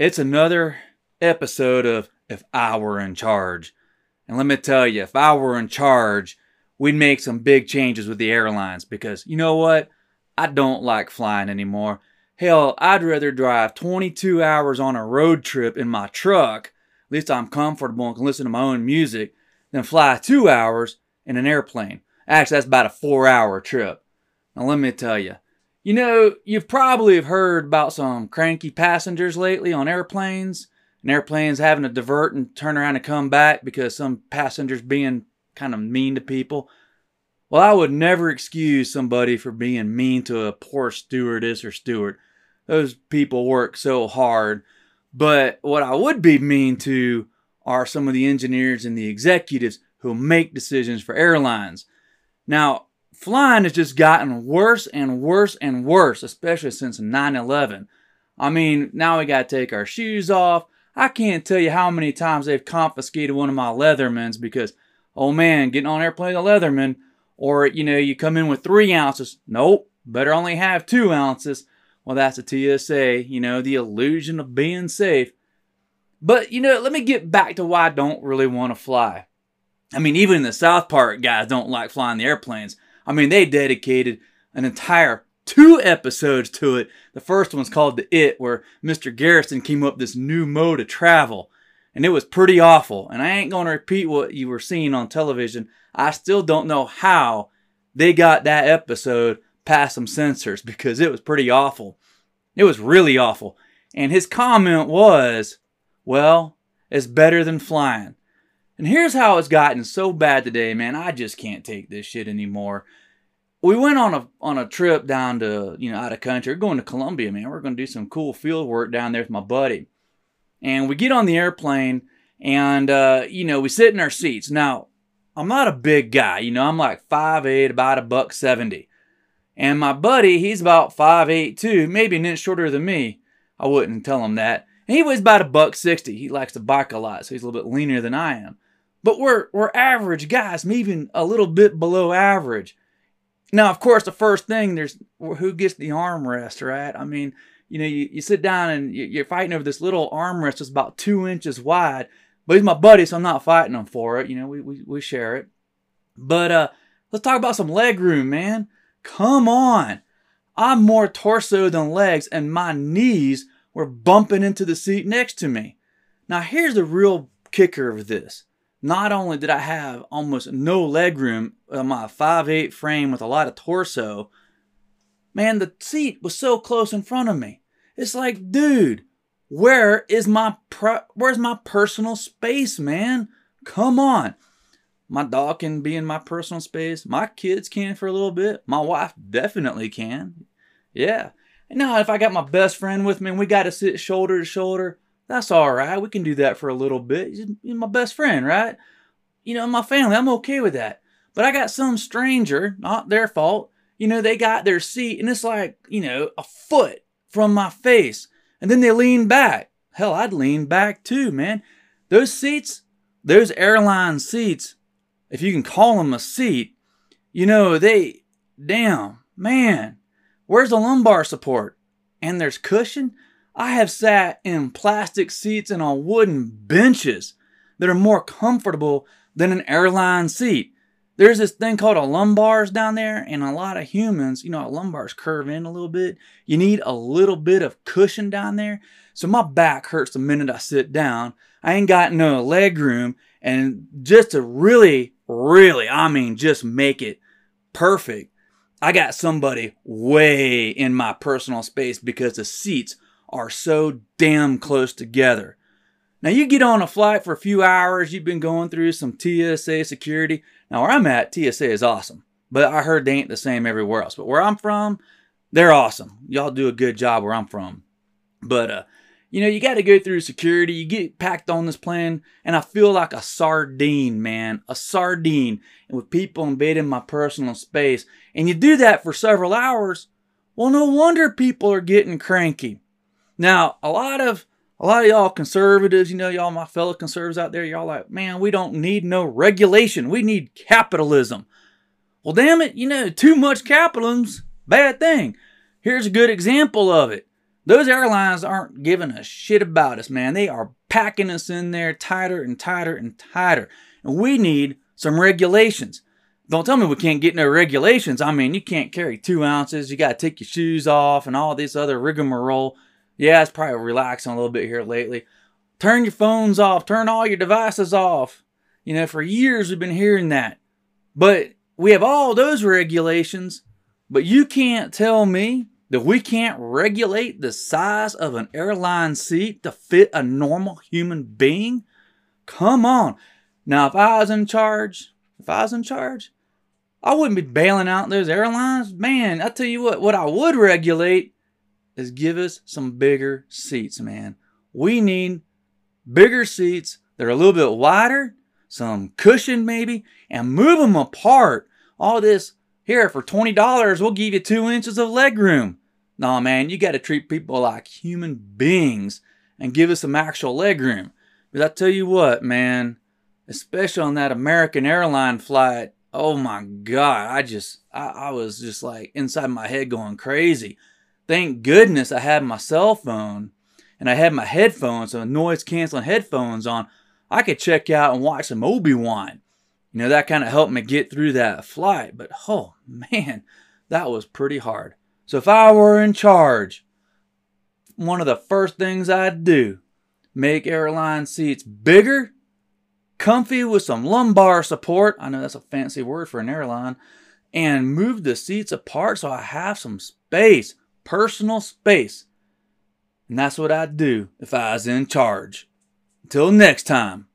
It's another episode of If I Were in Charge. And let me tell you, if I were in charge, we'd make some big changes with the airlines because you know what? I don't like flying anymore. Hell, I'd rather drive 22 hours on a road trip in my truck, at least I'm comfortable and can listen to my own music, than fly two hours in an airplane. Actually, that's about a four hour trip. Now, let me tell you, you know, you've probably have heard about some cranky passengers lately on airplanes, and airplanes having to divert and turn around and come back because some passengers being kind of mean to people. Well, I would never excuse somebody for being mean to a poor stewardess or steward. Those people work so hard. But what I would be mean to are some of the engineers and the executives who make decisions for airlines. Now, flying has just gotten worse and worse and worse, especially since 9 11. I mean, now we got to take our shoes off. I can't tell you how many times they've confiscated one of my Leathermans because, oh man, getting on airplane a Leatherman, or you know, you come in with three ounces. Nope, better only have two ounces. Well, that's a TSA, you know, the illusion of being safe. But, you know, let me get back to why I don't really want to fly. I mean, even the South Park guys don't like flying the airplanes. I mean, they dedicated an entire two episodes to it. The first one's called The It, where Mr. Garrison came up with this new mode of travel. And it was pretty awful. And I ain't going to repeat what you were seeing on television. I still don't know how they got that episode past some censors because it was pretty awful. It was really awful. And his comment was, well, it's better than flying. And here's how it's gotten so bad today, man. I just can't take this shit anymore. We went on a on a trip down to, you know, out of country. We're going to Colombia, man. We're going to do some cool field work down there with my buddy. And we get on the airplane and uh, you know, we sit in our seats. Now, I'm not a big guy, you know, I'm like 5'8, about a buck 70. And my buddy, he's about 5'8 too, maybe an inch shorter than me. I wouldn't tell him that. And he weighs about a buck 60. He likes to bike a lot, so he's a little bit leaner than I am. But we're we're average guys, even a little bit below average. Now, of course, the first thing there's who gets the armrest, right? I mean, you know, you, you sit down and you're fighting over this little armrest that's about two inches wide. But he's my buddy, so I'm not fighting him for it. You know, we, we, we share it. But uh, let's talk about some leg room, man. Come on. I'm more torso than legs, and my knees were bumping into the seat next to me. Now, here's the real kicker of this. Not only did I have almost no leg room on uh, my 5'8 frame with a lot of torso, man, the seat was so close in front of me. It's like, dude, where is my pro- where's my personal space, man? Come on. My dog can be in my personal space. My kids can for a little bit. My wife definitely can. Yeah. Now, if I got my best friend with me and we got to sit shoulder to shoulder, that's all right. We can do that for a little bit. He's my best friend, right? You know, my family, I'm okay with that. But I got some stranger, not their fault. You know, they got their seat and it's like, you know, a foot from my face. And then they lean back. Hell, I'd lean back too, man. Those seats, those airline seats, if you can call them a seat, you know, they, damn, man, where's the lumbar support? And there's cushion? I have sat in plastic seats and on wooden benches that are more comfortable than an airline seat. There's this thing called a lumbars down there, and a lot of humans, you know, lumbars curve in a little bit. You need a little bit of cushion down there. So my back hurts the minute I sit down. I ain't got no leg room. And just to really really, I mean, just make it perfect. I got somebody way in my personal space because the seats are so damn close together. Now, you get on a flight for a few hours, you've been going through some TSA security. Now, where I'm at, TSA is awesome, but I heard they ain't the same everywhere else. But where I'm from, they're awesome. Y'all do a good job where I'm from. But uh, you know, you got to go through security. You get packed on this plane, and I feel like a sardine, man, a sardine, and with people invading my personal space. And you do that for several hours. Well, no wonder people are getting cranky. Now, a lot of a lot of y'all conservatives, you know, y'all my fellow conservatives out there, y'all like, man, we don't need no regulation. We need capitalism. Well, damn it, you know, too much capitalism's bad thing. Here's a good example of it. Those airlines aren't giving a shit about us, man. They are packing us in there tighter and tighter and tighter. And we need some regulations. Don't tell me we can't get no regulations. I mean, you can't carry two ounces. You got to take your shoes off and all this other rigmarole. Yeah, it's probably relaxing a little bit here lately. Turn your phones off. Turn all your devices off. You know, for years we've been hearing that. But we have all those regulations. But you can't tell me that we can't regulate the size of an airline seat to fit a normal human being? Come on. Now, if I was in charge, if I was in charge, I wouldn't be bailing out those airlines. Man, I tell you what, what I would regulate is give us some bigger seats, man. We need bigger seats that are a little bit wider, some cushion maybe, and move them apart. All this here for $20, we'll give you two inches of leg room. Nah, man, you got to treat people like human beings and give us some actual leg room. Because I tell you what, man, especially on that American airline flight, oh my God, I just, I, I was just like inside my head going crazy. Thank goodness I had my cell phone and I had my headphones, so noise canceling headphones on. I could check out and watch some Obi Wan. You know, that kind of helped me get through that flight. But oh man, that was pretty hard. So if I were in charge, one of the first things I'd do, make airline seats bigger, comfy with some lumbar support. I know that's a fancy word for an airline. And move the seats apart so I have some space, personal space. And that's what I'd do if I was in charge. Until next time.